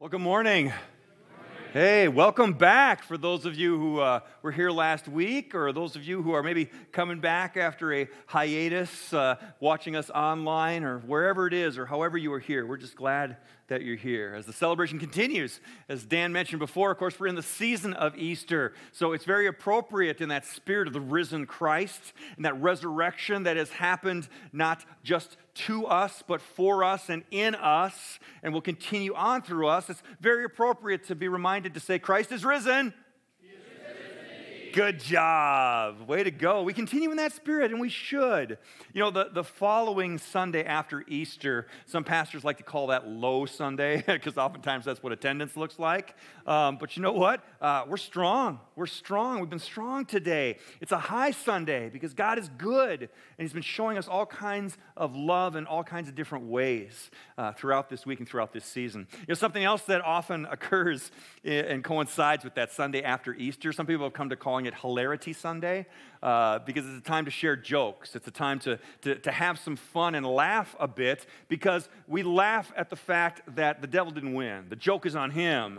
Well, good morning. Hey, welcome back for those of you who uh, were here last week, or those of you who are maybe coming back after a hiatus, uh, watching us online, or wherever it is, or however you are here. We're just glad that you're here. As the celebration continues, as Dan mentioned before, of course, we're in the season of Easter. So it's very appropriate in that spirit of the risen Christ and that resurrection that has happened not just to us, but for us and in us, and will continue on through us. It's very appropriate to be reminded to say, Christ is risen. Good job. Way to go. We continue in that spirit, and we should. You know, the, the following Sunday after Easter, some pastors like to call that low Sunday because oftentimes that's what attendance looks like. Um, but you know what? Uh, we're strong. We're strong. We've been strong today. It's a high Sunday because God is good, and He's been showing us all kinds of love in all kinds of different ways uh, throughout this week and throughout this season. You know, something else that often occurs and coincides with that Sunday after Easter, some people have come to call calling it Hilarity Sunday uh, because it's a time to share jokes. It's a time to, to, to have some fun and laugh a bit because we laugh at the fact that the devil didn't win. The joke is on him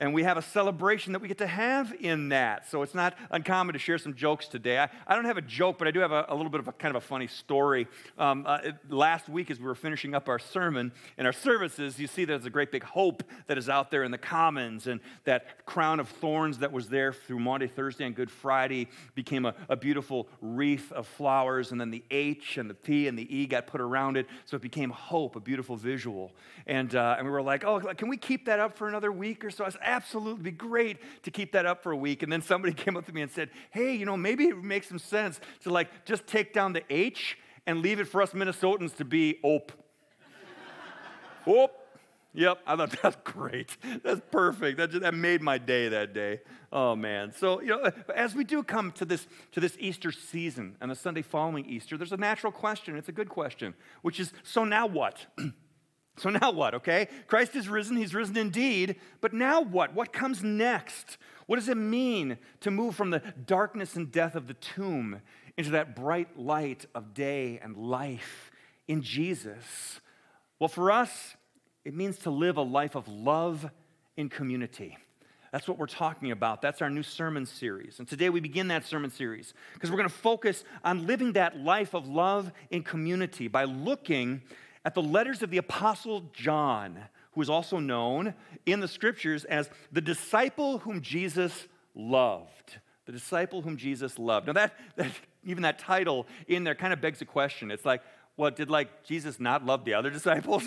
and we have a celebration that we get to have in that. So it's not uncommon to share some jokes today. I, I don't have a joke, but I do have a, a little bit of a kind of a funny story. Um, uh, it, last week, as we were finishing up our sermon in our services, you see there's a great big hope that is out there in the commons, and that crown of thorns that was there through Maundy Thursday and Good Friday became a, a beautiful wreath of flowers, and then the H and the P and the E got put around it, so it became hope, a beautiful visual. And, uh, and we were like, oh, can we keep that up for another week or so? I said, absolutely be great to keep that up for a week. And then somebody came up to me and said, hey, you know, maybe it makes some sense to like just take down the H and leave it for us Minnesotans to be OP. OP. Yep, I thought that's great. That's perfect. That, just, that made my day that day. Oh man. So you know, uh, as we do come to this to this Easter season and the Sunday following Easter, there's a natural question. It's a good question, which is, so now what? So now what, okay? Christ is risen, he's risen indeed, but now what? What comes next? What does it mean to move from the darkness and death of the tomb into that bright light of day and life in Jesus? Well, for us, it means to live a life of love in community. That's what we're talking about. That's our new sermon series. And today we begin that sermon series because we're going to focus on living that life of love in community by looking at the letters of the Apostle John, who is also known in the scriptures as the disciple whom Jesus loved. The disciple whom Jesus loved. Now, that, that even that title in there kind of begs a question. It's like, well, did like Jesus not love the other disciples?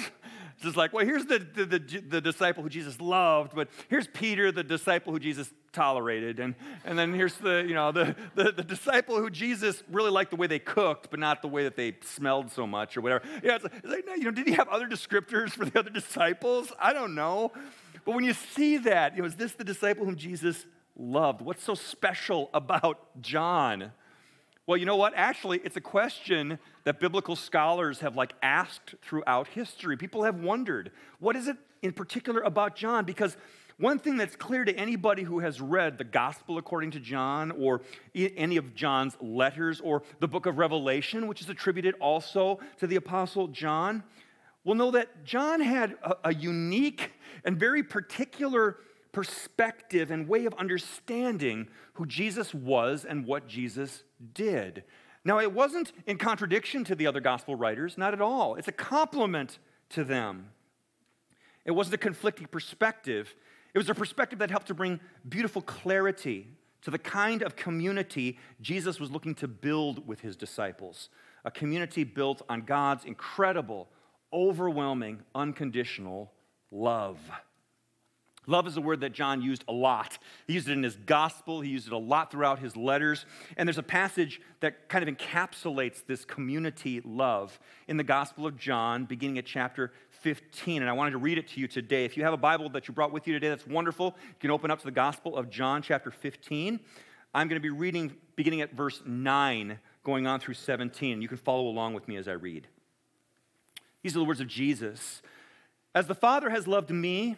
Just like, well, here's the, the, the, the, disciple who Jesus loved, but here's Peter, the disciple who Jesus tolerated. And, and then here's the, you know, the, the, the disciple who Jesus really liked the way they cooked, but not the way that they smelled so much or whatever. Yeah, it's, it's like, you know, did he have other descriptors for the other disciples? I don't know. But when you see that, you know, is this the disciple whom Jesus loved? What's so special about John? Well, you know what? Actually, it's a question that biblical scholars have like asked throughout history. People have wondered, what is it in particular about John? Because one thing that's clear to anybody who has read the gospel according to John or any of John's letters or the book of Revelation, which is attributed also to the apostle John, will know that John had a, a unique and very particular perspective and way of understanding who Jesus was and what Jesus did. Now, it wasn't in contradiction to the other gospel writers, not at all. It's a complement to them. It wasn't a conflicting perspective, it was a perspective that helped to bring beautiful clarity to the kind of community Jesus was looking to build with his disciples. A community built on God's incredible, overwhelming, unconditional love. Love is a word that John used a lot. He used it in his gospel, he used it a lot throughout his letters. And there's a passage that kind of encapsulates this community love in the Gospel of John, beginning at chapter 15. And I wanted to read it to you today. If you have a Bible that you brought with you today, that's wonderful. You can open up to the Gospel of John, chapter 15. I'm going to be reading beginning at verse 9, going on through 17. You can follow along with me as I read. These are the words of Jesus. As the Father has loved me,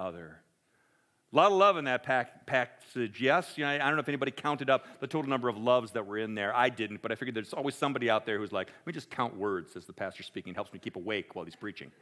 other. A lot of love in that pack, passage, yes. You know, I don't know if anybody counted up the total number of loves that were in there. I didn't, but I figured there's always somebody out there who's like, let me just count words as the pastor's speaking. It helps me keep awake while he's preaching,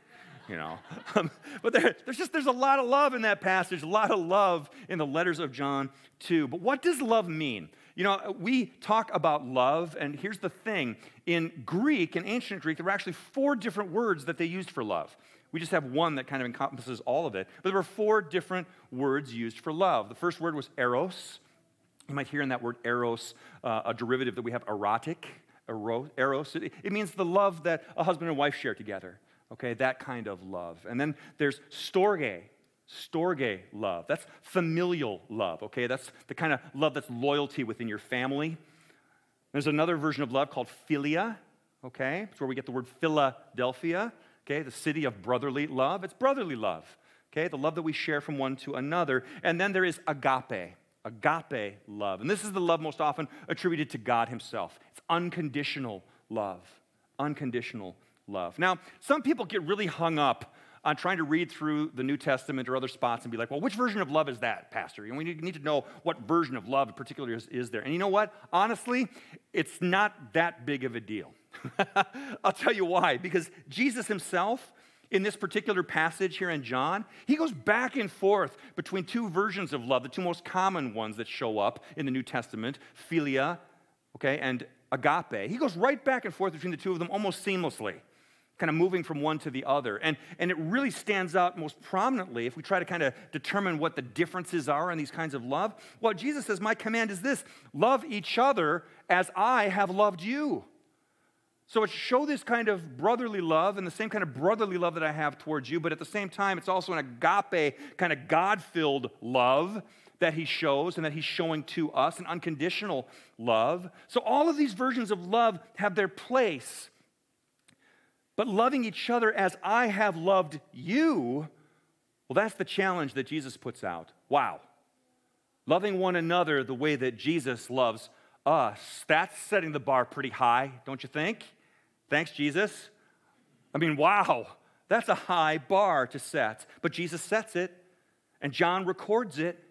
you know. Um, but there, there's just, there's a lot of love in that passage, a lot of love in the letters of John too. But what does love mean? You know, we talk about love, and here's the thing. In Greek, in ancient Greek, there were actually four different words that they used for love. We just have one that kind of encompasses all of it. But there were four different words used for love. The first word was eros. You might hear in that word eros uh, a derivative that we have erotic, eros. It, it means the love that a husband and wife share together. Okay, that kind of love. And then there's storge, storge love. That's familial love, okay? That's the kind of love that's loyalty within your family. There's another version of love called philia, okay? It's where we get the word Philadelphia okay? The city of brotherly love. It's brotherly love, okay? The love that we share from one to another. And then there is agape, agape love. And this is the love most often attributed to God Himself. It's unconditional love, unconditional love. Now, some people get really hung up on trying to read through the New Testament or other spots and be like, well, which version of love is that, Pastor? And we need to know what version of love in particular is, is there. And you know what? Honestly, it's not that big of a deal. I'll tell you why. Because Jesus himself, in this particular passage here in John, he goes back and forth between two versions of love, the two most common ones that show up in the New Testament, philia, okay, and agape. He goes right back and forth between the two of them almost seamlessly, kind of moving from one to the other. And, and it really stands out most prominently if we try to kind of determine what the differences are in these kinds of love. Well, Jesus says, My command is this love each other as I have loved you. So it's show this kind of brotherly love and the same kind of brotherly love that I have towards you, but at the same time, it's also an agape, kind of God filled love that he shows and that he's showing to us, an unconditional love. So all of these versions of love have their place. But loving each other as I have loved you, well, that's the challenge that Jesus puts out. Wow. Loving one another the way that Jesus loves us, that's setting the bar pretty high, don't you think? Thanks, Jesus. I mean, wow, that's a high bar to set. But Jesus sets it, and John records it.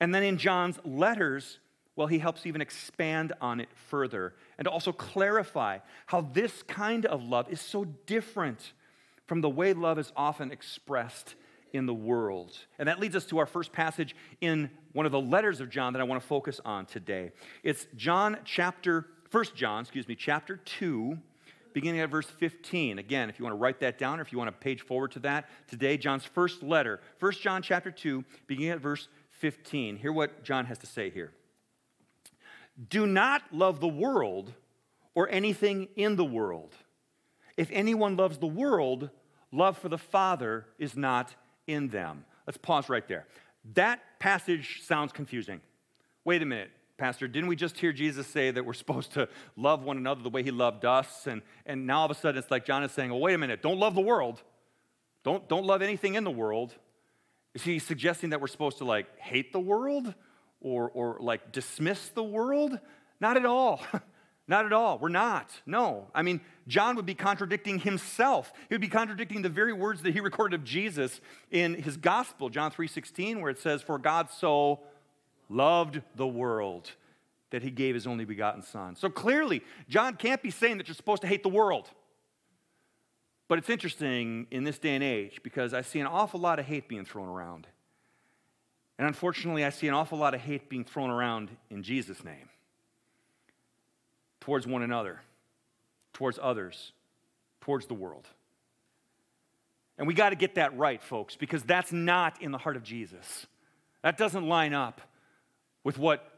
And then in John's letters, well, he helps even expand on it further and also clarify how this kind of love is so different from the way love is often expressed in the world. And that leads us to our first passage in one of the letters of John that I want to focus on today. It's John chapter, 1 John, excuse me, chapter 2 beginning at verse 15. Again, if you want to write that down or if you want to page forward to that, today, John's first letter, 1 John chapter 2, beginning at verse 15. Hear what John has to say here. Do not love the world or anything in the world. If anyone loves the world, love for the Father is not in them. Let's pause right there. That passage sounds confusing. Wait a minute. Pastor, didn't we just hear Jesus say that we're supposed to love one another the way he loved us? And, and now all of a sudden it's like John is saying, well, wait a minute, don't love the world. Don't, don't love anything in the world. Is he suggesting that we're supposed to like hate the world or, or like dismiss the world? Not at all. Not at all. We're not. No. I mean, John would be contradicting himself. He would be contradicting the very words that he recorded of Jesus in his gospel, John 3:16, where it says, For God so loved the world that he gave his only begotten son. So clearly, John can't be saying that you're supposed to hate the world. But it's interesting in this day and age because I see an awful lot of hate being thrown around. And unfortunately, I see an awful lot of hate being thrown around in Jesus' name towards one another, towards others, towards the world. And we got to get that right, folks, because that's not in the heart of Jesus. That doesn't line up with what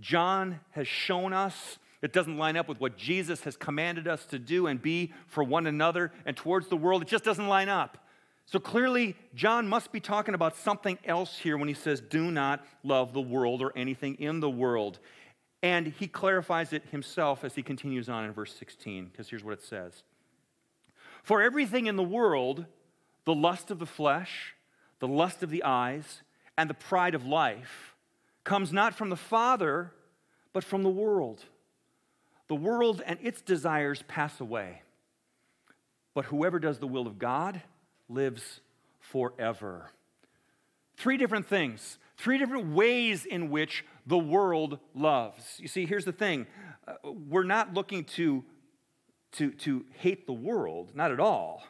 John has shown us. It doesn't line up with what Jesus has commanded us to do and be for one another and towards the world. It just doesn't line up. So clearly, John must be talking about something else here when he says, Do not love the world or anything in the world. And he clarifies it himself as he continues on in verse 16, because here's what it says For everything in the world, the lust of the flesh, the lust of the eyes, and the pride of life, comes not from the Father, but from the world. The world and its desires pass away, but whoever does the will of God lives forever. Three different things, three different ways in which the world loves. You see, here's the thing uh, we're not looking to, to, to hate the world, not at all.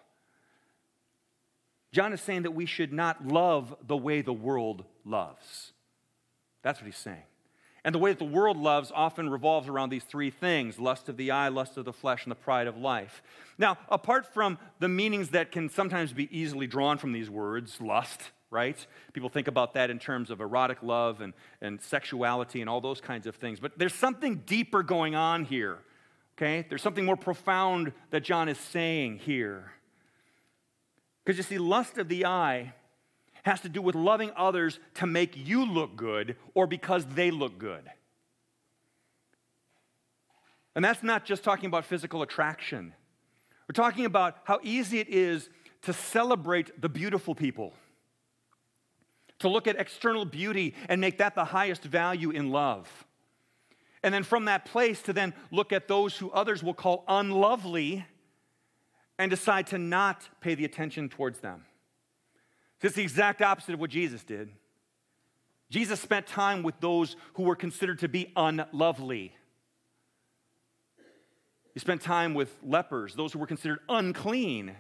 John is saying that we should not love the way the world loves. That's what he's saying. And the way that the world loves often revolves around these three things lust of the eye, lust of the flesh, and the pride of life. Now, apart from the meanings that can sometimes be easily drawn from these words, lust, right? People think about that in terms of erotic love and, and sexuality and all those kinds of things. But there's something deeper going on here, okay? There's something more profound that John is saying here. Because you see, lust of the eye has to do with loving others to make you look good or because they look good. And that's not just talking about physical attraction. We're talking about how easy it is to celebrate the beautiful people, to look at external beauty and make that the highest value in love. And then from that place to then look at those who others will call unlovely and decide to not pay the attention towards them. It's the exact opposite of what Jesus did. Jesus spent time with those who were considered to be unlovely. He spent time with lepers, those who were considered unclean,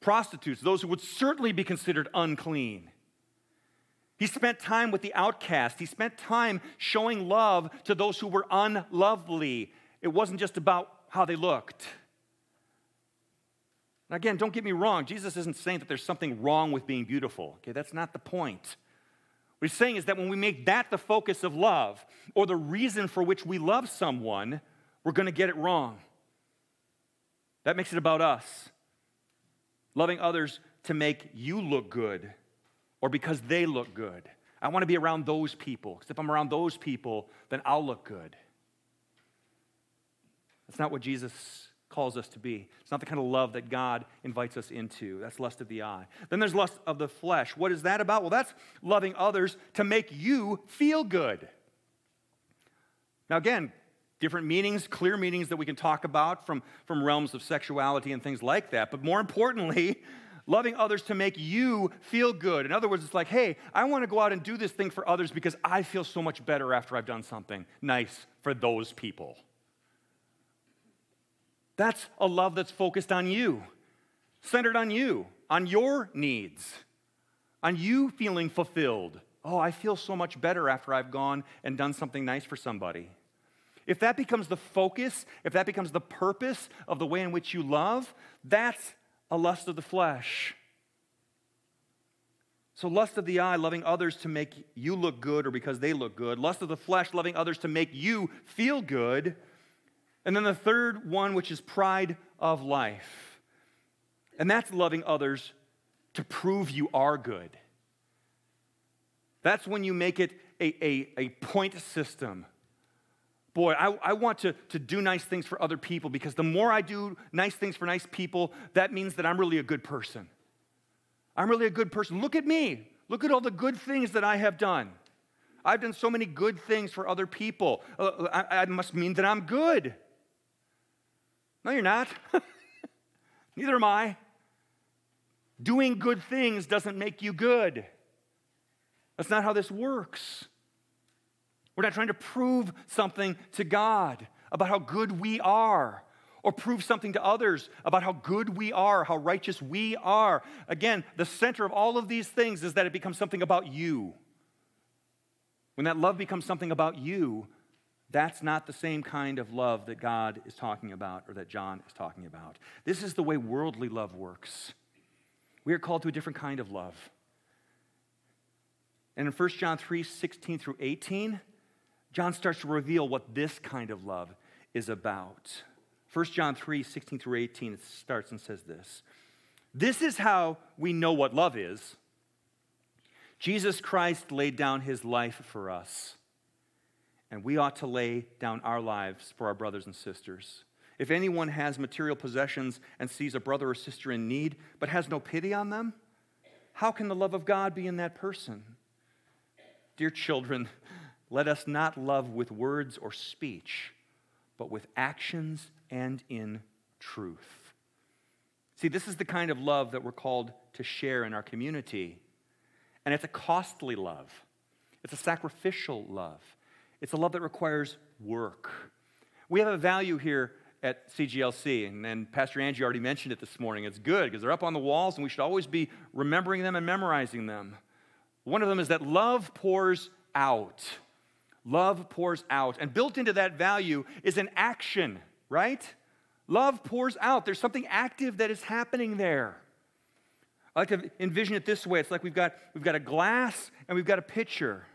prostitutes, those who would certainly be considered unclean. He spent time with the outcast. He spent time showing love to those who were unlovely. It wasn't just about how they looked. Again, don't get me wrong. Jesus isn't saying that there's something wrong with being beautiful. Okay, that's not the point. What he's saying is that when we make that the focus of love or the reason for which we love someone, we're going to get it wrong. That makes it about us. Loving others to make you look good or because they look good. I want to be around those people because if I'm around those people, then I'll look good. That's not what Jesus calls us to be. It's not the kind of love that God invites us into. That's lust of the eye. Then there's lust of the flesh. What is that about? Well, that's loving others to make you feel good. Now, again, different meanings, clear meanings that we can talk about from, from realms of sexuality and things like that. But more importantly, loving others to make you feel good. In other words, it's like, hey, I want to go out and do this thing for others because I feel so much better after I've done something nice for those people. That's a love that's focused on you, centered on you, on your needs, on you feeling fulfilled. Oh, I feel so much better after I've gone and done something nice for somebody. If that becomes the focus, if that becomes the purpose of the way in which you love, that's a lust of the flesh. So, lust of the eye, loving others to make you look good or because they look good. Lust of the flesh, loving others to make you feel good. And then the third one, which is pride of life. And that's loving others to prove you are good. That's when you make it a, a, a point system. Boy, I, I want to, to do nice things for other people because the more I do nice things for nice people, that means that I'm really a good person. I'm really a good person. Look at me. Look at all the good things that I have done. I've done so many good things for other people. Uh, I, I must mean that I'm good. No, you're not. Neither am I. Doing good things doesn't make you good. That's not how this works. We're not trying to prove something to God about how good we are or prove something to others about how good we are, how righteous we are. Again, the center of all of these things is that it becomes something about you. When that love becomes something about you, that's not the same kind of love that God is talking about or that John is talking about. This is the way worldly love works. We are called to a different kind of love. And in 1 John 3 16 through 18, John starts to reveal what this kind of love is about. 1 John 3 16 through 18, it starts and says this This is how we know what love is. Jesus Christ laid down his life for us, and we ought to lay down our lives for our brothers and sisters. If anyone has material possessions and sees a brother or sister in need, but has no pity on them, how can the love of God be in that person? Dear children, let us not love with words or speech, but with actions and in truth. See, this is the kind of love that we're called to share in our community. And it's a costly love, it's a sacrificial love, it's a love that requires work. We have a value here at CGLC, and, and Pastor Angie already mentioned it this morning. It's good because they're up on the walls, and we should always be remembering them and memorizing them. One of them is that love pours out. Love pours out. And built into that value is an action, right? Love pours out. There's something active that is happening there. I like to envision it this way it's like we've got, we've got a glass and we've got a pitcher.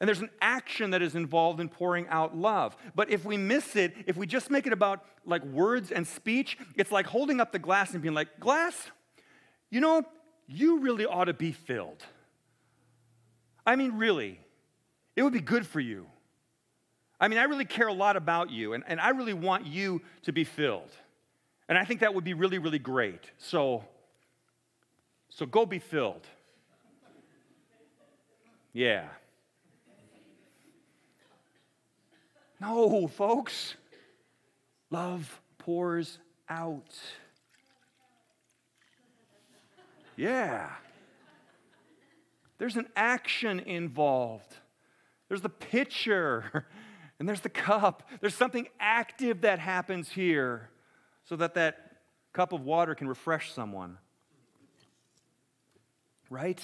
And there's an action that is involved in pouring out love. But if we miss it, if we just make it about like words and speech, it's like holding up the glass and being like, Glass, you know, you really ought to be filled. I mean, really, it would be good for you. I mean, I really care a lot about you, and, and I really want you to be filled. And I think that would be really, really great. So, so go be filled. Yeah. No, folks. Love pours out. Yeah. There's an action involved. There's the pitcher and there's the cup. There's something active that happens here so that that cup of water can refresh someone. Right?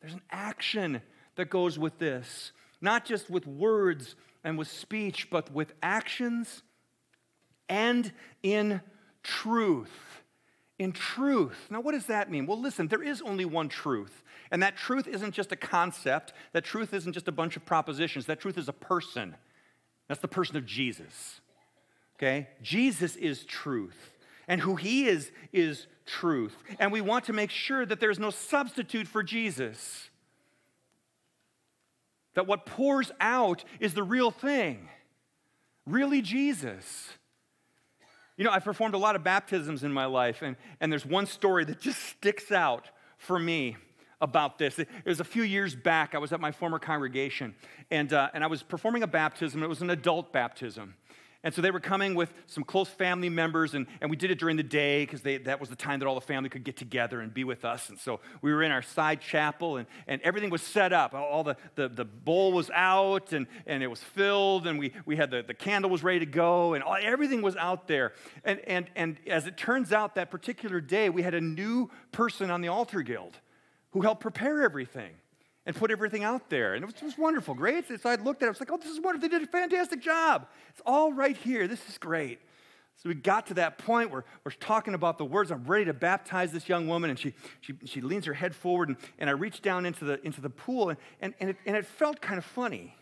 There's an action that goes with this, not just with words and with speech, but with actions and in truth in truth. Now, what does that mean? Well, listen, there is only one truth. And that truth isn't just a concept, that truth isn't just a bunch of propositions, that truth is a person. That's the person of Jesus. Okay? Jesus is truth. And who he is, is truth. And we want to make sure that there's no substitute for Jesus. That what pours out is the real thing, really Jesus. You know, I've performed a lot of baptisms in my life, and, and there's one story that just sticks out for me about this. It was a few years back. I was at my former congregation, and, uh, and I was performing a baptism. It was an adult baptism. And so they were coming with some close family members, and, and we did it during the day because that was the time that all the family could get together and be with us. And so we were in our side chapel, and, and everything was set up. All the, the, the bowl was out, and, and it was filled, and we, we had the, the candle was ready to go, and all, everything was out there. And, and, and as it turns out, that particular day, we had a new person on the altar guild who helped prepare everything and put everything out there. And it was, it was wonderful, great. So I looked at it, I was like, oh, this is wonderful. They did a fantastic job. It's all right here. This is great. So we got to that point where we're talking about the words. I'm ready to baptize this young woman, and she, she, she leans her head forward, and, and I reach down into the, into the pool, and, and, and, it, and it felt kind of funny.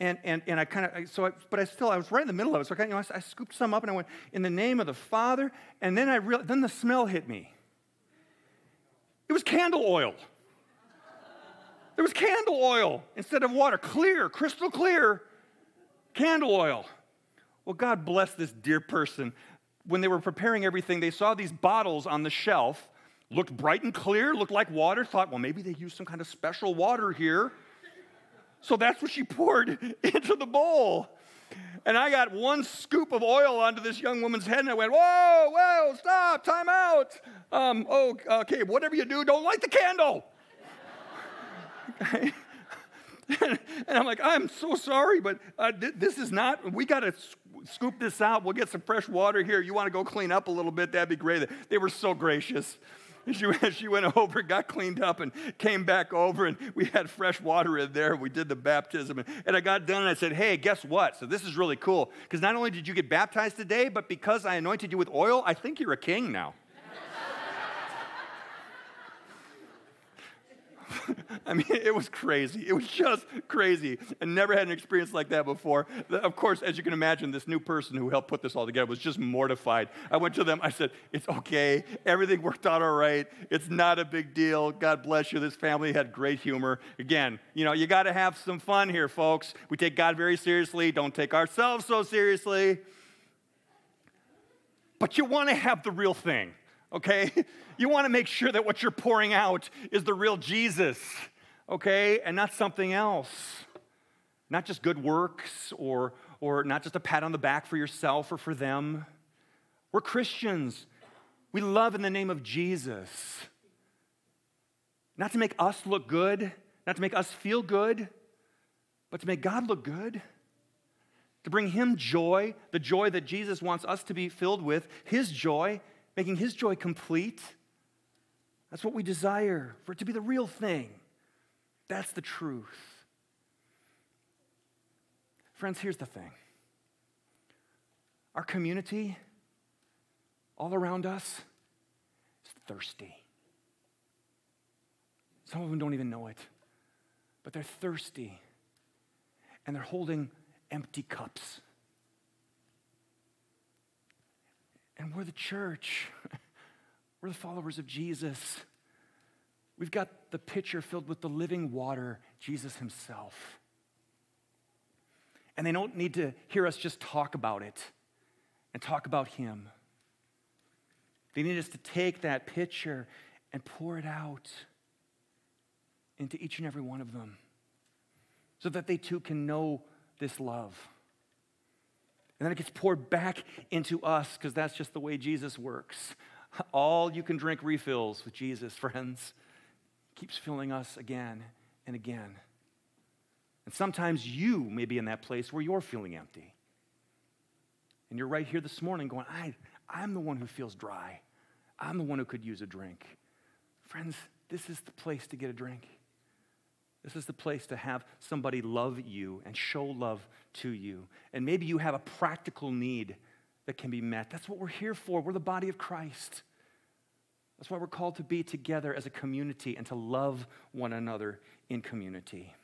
And, and, and I kind of, so I, but I still, I was right in the middle of it. So I, kind of, you know, I, I scooped some up and I went, in the name of the Father. And then I real, then the smell hit me. It was candle oil. There was candle oil instead of water, clear, crystal clear candle oil. Well, God bless this dear person. When they were preparing everything, they saw these bottles on the shelf, looked bright and clear, looked like water, thought, well, maybe they used some kind of special water here. So that's what she poured into the bowl. And I got one scoop of oil onto this young woman's head, and I went, Whoa, whoa, stop, time out. Um, oh, okay, whatever you do, don't light the candle. and I'm like, I'm so sorry, but uh, th- this is not, we got to scoop this out. We'll get some fresh water here. You want to go clean up a little bit? That'd be great. They were so gracious. she, she went over, got cleaned up, and came back over, and we had fresh water in there. We did the baptism. And I got done, and I said, Hey, guess what? So this is really cool. Because not only did you get baptized today, but because I anointed you with oil, I think you're a king now. I mean, it was crazy. It was just crazy. I never had an experience like that before. Of course, as you can imagine, this new person who helped put this all together was just mortified. I went to them, I said, It's okay. Everything worked out all right. It's not a big deal. God bless you. This family had great humor. Again, you know, you got to have some fun here, folks. We take God very seriously, don't take ourselves so seriously. But you want to have the real thing okay? You want to make sure that what you're pouring out is the real Jesus, okay? And not something else. Not just good works or, or not just a pat on the back for yourself or for them. We're Christians. We love in the name of Jesus. Not to make us look good, not to make us feel good, but to make God look good. To bring Him joy, the joy that Jesus wants us to be filled with, His joy, making his joy complete. That's what we desire, for it to be the real thing. That's the truth. Friends, here's the thing our community, all around us, is thirsty. Some of them don't even know it, but they're thirsty and they're holding empty cups. And we're the church. we're the followers of Jesus. We've got the pitcher filled with the living water, Jesus Himself. And they don't need to hear us just talk about it and talk about Him. They need us to take that pitcher and pour it out into each and every one of them so that they too can know this love. And then it gets poured back into us because that's just the way Jesus works. All you can drink refills with Jesus, friends. Keeps filling us again and again. And sometimes you may be in that place where you're feeling empty. And you're right here this morning going, I, I'm the one who feels dry. I'm the one who could use a drink. Friends, this is the place to get a drink. This is the place to have somebody love you and show love to you. And maybe you have a practical need that can be met. That's what we're here for. We're the body of Christ. That's why we're called to be together as a community and to love one another in community.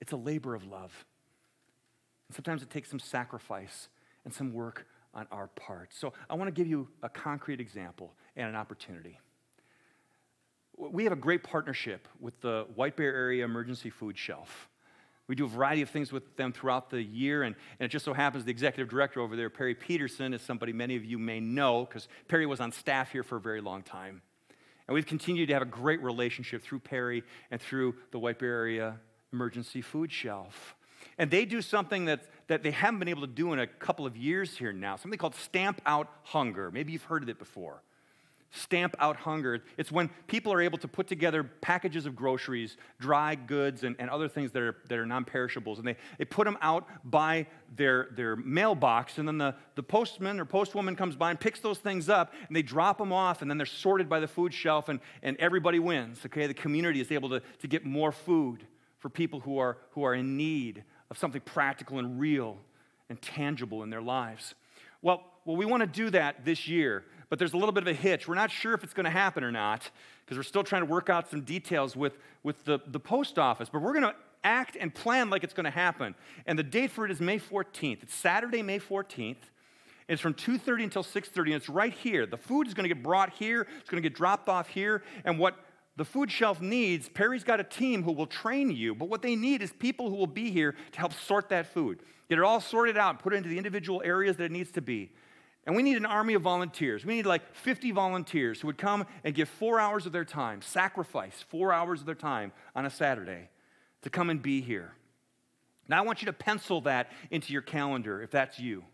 It's a labor of love. And sometimes it takes some sacrifice and some work on our part. So I want to give you a concrete example and an opportunity we have a great partnership with the White Bear Area Emergency Food Shelf. We do a variety of things with them throughout the year, and, and it just so happens the executive director over there, Perry Peterson, is somebody many of you may know because Perry was on staff here for a very long time. And we've continued to have a great relationship through Perry and through the White Bear Area Emergency Food Shelf. And they do something that, that they haven't been able to do in a couple of years here now, something called Stamp Out Hunger. Maybe you've heard of it before stamp out hunger. It's when people are able to put together packages of groceries, dry goods, and, and other things that are, that are non perishables, and they, they put them out by their, their mailbox, and then the, the postman or postwoman comes by and picks those things up, and they drop them off, and then they're sorted by the food shelf, and, and everybody wins. Okay, the community is able to, to get more food for people who are, who are in need of something practical and real and tangible in their lives. Well, well, we want to do that this year but there's a little bit of a hitch. We're not sure if it's going to happen or not because we're still trying to work out some details with, with the, the post office. But we're going to act and plan like it's going to happen. And the date for it is May 14th. It's Saturday, May 14th. It's from 2:30 until 6:30 and it's right here. The food is going to get brought here. It's going to get dropped off here and what the food shelf needs, Perry's got a team who will train you, but what they need is people who will be here to help sort that food. Get it all sorted out, put it into the individual areas that it needs to be. And we need an army of volunteers. We need like 50 volunteers who would come and give four hours of their time, sacrifice four hours of their time on a Saturday to come and be here. Now, I want you to pencil that into your calendar if that's you.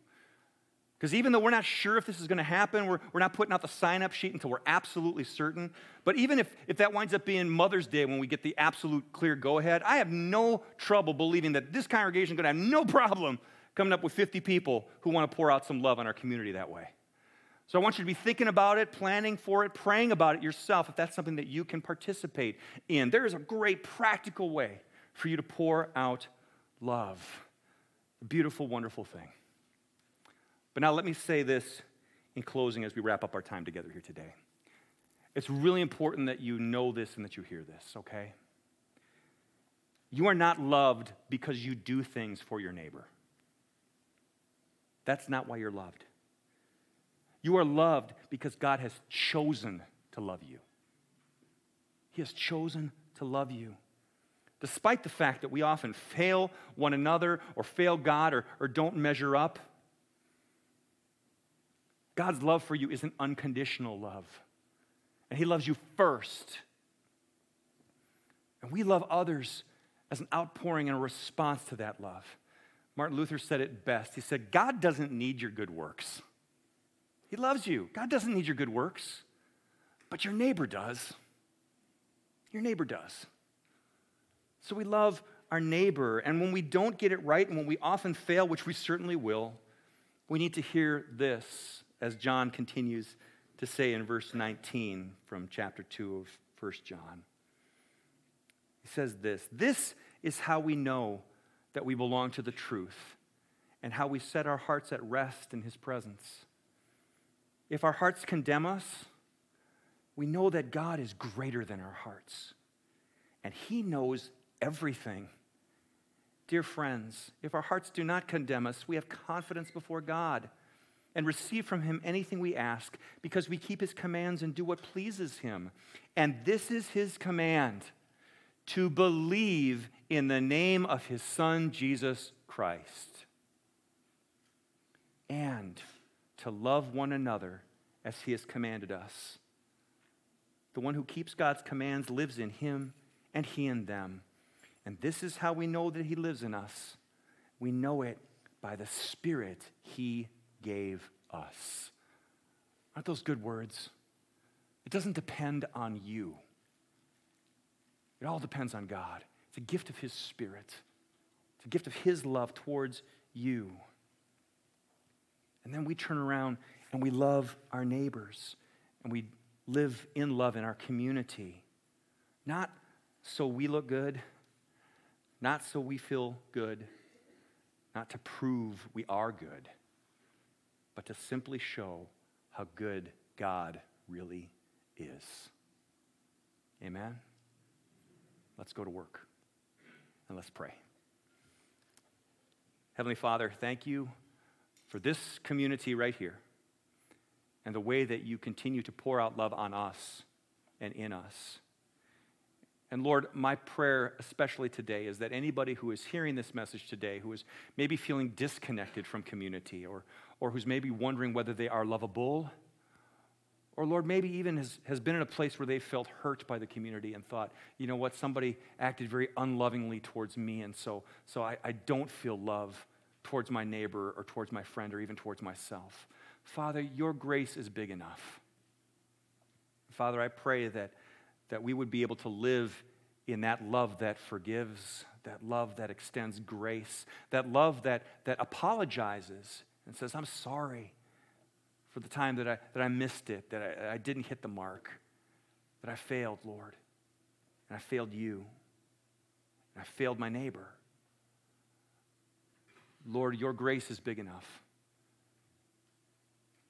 Because even though we're not sure if this is going to happen, we're, we're not putting out the sign up sheet until we're absolutely certain. But even if, if that winds up being Mother's Day when we get the absolute clear go ahead, I have no trouble believing that this congregation is going to have no problem coming up with 50 people who want to pour out some love on our community that way. So I want you to be thinking about it, planning for it, praying about it yourself if that's something that you can participate in. There is a great practical way for you to pour out love. A beautiful, wonderful thing. But now let me say this in closing as we wrap up our time together here today. It's really important that you know this and that you hear this, okay? You are not loved because you do things for your neighbor. That's not why you're loved. You are loved because God has chosen to love you. He has chosen to love you. Despite the fact that we often fail one another or fail God or, or don't measure up, God's love for you is an unconditional love. And He loves you first. And we love others as an outpouring and a response to that love. Martin Luther said it best. He said, God doesn't need your good works. He loves you. God doesn't need your good works, but your neighbor does. Your neighbor does. So we love our neighbor, and when we don't get it right, and when we often fail, which we certainly will, we need to hear this as John continues to say in verse 19 from chapter 2 of 1 John. He says this This is how we know that we belong to the truth and how we set our hearts at rest in his presence. If our hearts condemn us, we know that God is greater than our hearts, and He knows everything. Dear friends, if our hearts do not condemn us, we have confidence before God and receive from Him anything we ask because we keep His commands and do what pleases Him. And this is His command to believe in the name of His Son, Jesus Christ. And to love one another as he has commanded us. The one who keeps God's commands lives in him, and he in them. And this is how we know that he lives in us. We know it by the Spirit he gave us. Aren't those good words? It doesn't depend on you, it all depends on God. It's a gift of his Spirit, it's a gift of his love towards you. And then we turn around and we love our neighbors and we live in love in our community. Not so we look good, not so we feel good, not to prove we are good, but to simply show how good God really is. Amen? Let's go to work and let's pray. Heavenly Father, thank you for this community right here and the way that you continue to pour out love on us and in us. And Lord, my prayer, especially today, is that anybody who is hearing this message today, who is maybe feeling disconnected from community, or, or who's maybe wondering whether they are lovable, or Lord, maybe even has, has been in a place where they felt hurt by the community and thought, you know what, somebody acted very unlovingly towards me, and so, so I, I don't feel love towards my neighbor or towards my friend or even towards myself. Father, your grace is big enough. Father, I pray that, that we would be able to live in that love that forgives, that love that extends grace, that love that, that apologizes and says, I'm sorry for the time that I, that I missed it, that I, I didn't hit the mark, that I failed, Lord, and I failed you, and I failed my neighbor. Lord, your grace is big enough.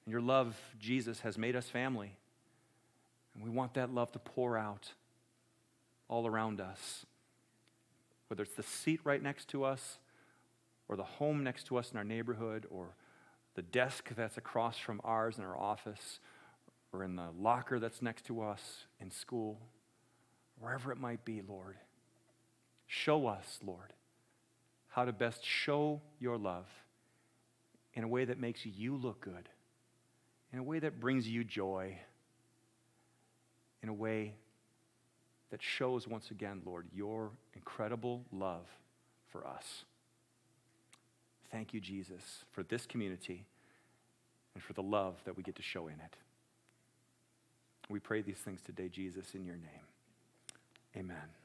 And your love, Jesus, has made us family. And we want that love to pour out all around us. Whether it's the seat right next to us, or the home next to us in our neighborhood, or the desk that's across from ours in our office, or in the locker that's next to us in school, wherever it might be, Lord. Show us, Lord, how to best show your love in a way that makes you look good, in a way that brings you joy, in a way that shows once again, Lord, your incredible love for us. Thank you, Jesus, for this community and for the love that we get to show in it. We pray these things today, Jesus, in your name. Amen.